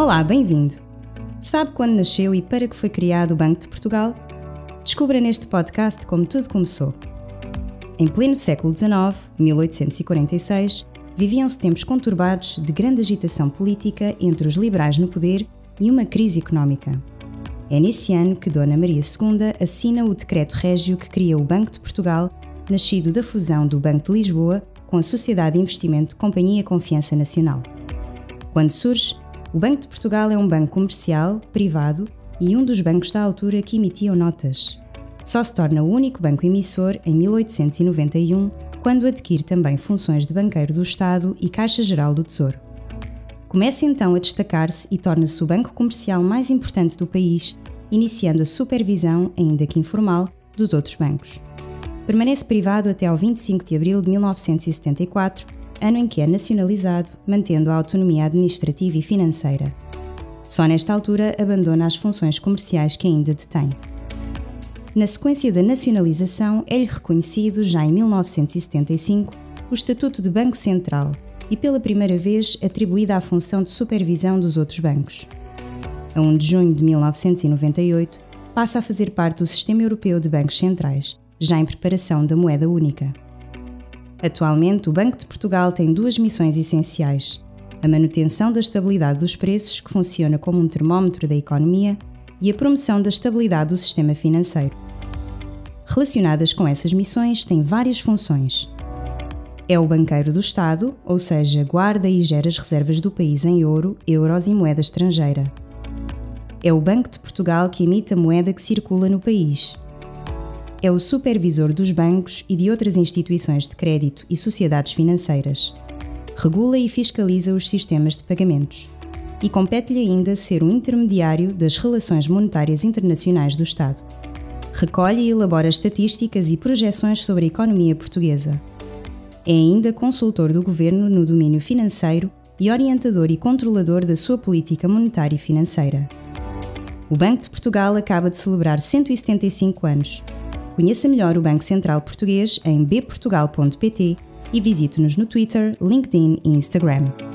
Olá, bem-vindo! Sabe quando nasceu e para que foi criado o Banco de Portugal? Descubra neste podcast como tudo começou. Em pleno século XIX, 1846, viviam-se tempos conturbados de grande agitação política entre os liberais no poder e uma crise económica. É nesse ano que Dona Maria II assina o decreto régio que cria o Banco de Portugal, nascido da fusão do Banco de Lisboa com a Sociedade de Investimento Companhia Confiança Nacional. Quando surge, o Banco de Portugal é um banco comercial, privado e um dos bancos da altura que emitiam notas. Só se torna o único banco emissor em 1891, quando adquire também funções de banqueiro do Estado e Caixa Geral do Tesouro. Começa então a destacar-se e torna-se o banco comercial mais importante do país, iniciando a supervisão, ainda que informal, dos outros bancos. Permanece privado até ao 25 de abril de 1974, ano em que é nacionalizado, mantendo a autonomia administrativa e financeira. Só nesta altura abandona as funções comerciais que ainda detém. Na sequência da nacionalização, é-lhe reconhecido, já em 1975, o Estatuto de Banco Central e, pela primeira vez, atribuída a função de supervisão dos outros bancos. A 1 de junho de 1998, passa a fazer parte do Sistema Europeu de Bancos Centrais, já em preparação da moeda única. Atualmente, o Banco de Portugal tem duas missões essenciais: a manutenção da estabilidade dos preços, que funciona como um termómetro da economia, e a promoção da estabilidade do sistema financeiro. Relacionadas com essas missões, tem várias funções. É o banqueiro do Estado, ou seja, guarda e gera as reservas do país em ouro, euros e moeda estrangeira. É o Banco de Portugal que emite a moeda que circula no país. É o supervisor dos bancos e de outras instituições de crédito e sociedades financeiras. Regula e fiscaliza os sistemas de pagamentos e compete-lhe ainda ser um intermediário das relações monetárias internacionais do Estado. Recolhe e elabora estatísticas e projeções sobre a economia portuguesa. É ainda consultor do governo no domínio financeiro e orientador e controlador da sua política monetária e financeira. O Banco de Portugal acaba de celebrar 175 anos. Conheça melhor o Banco Central Português em bportugal.pt e visite-nos no Twitter, LinkedIn e Instagram.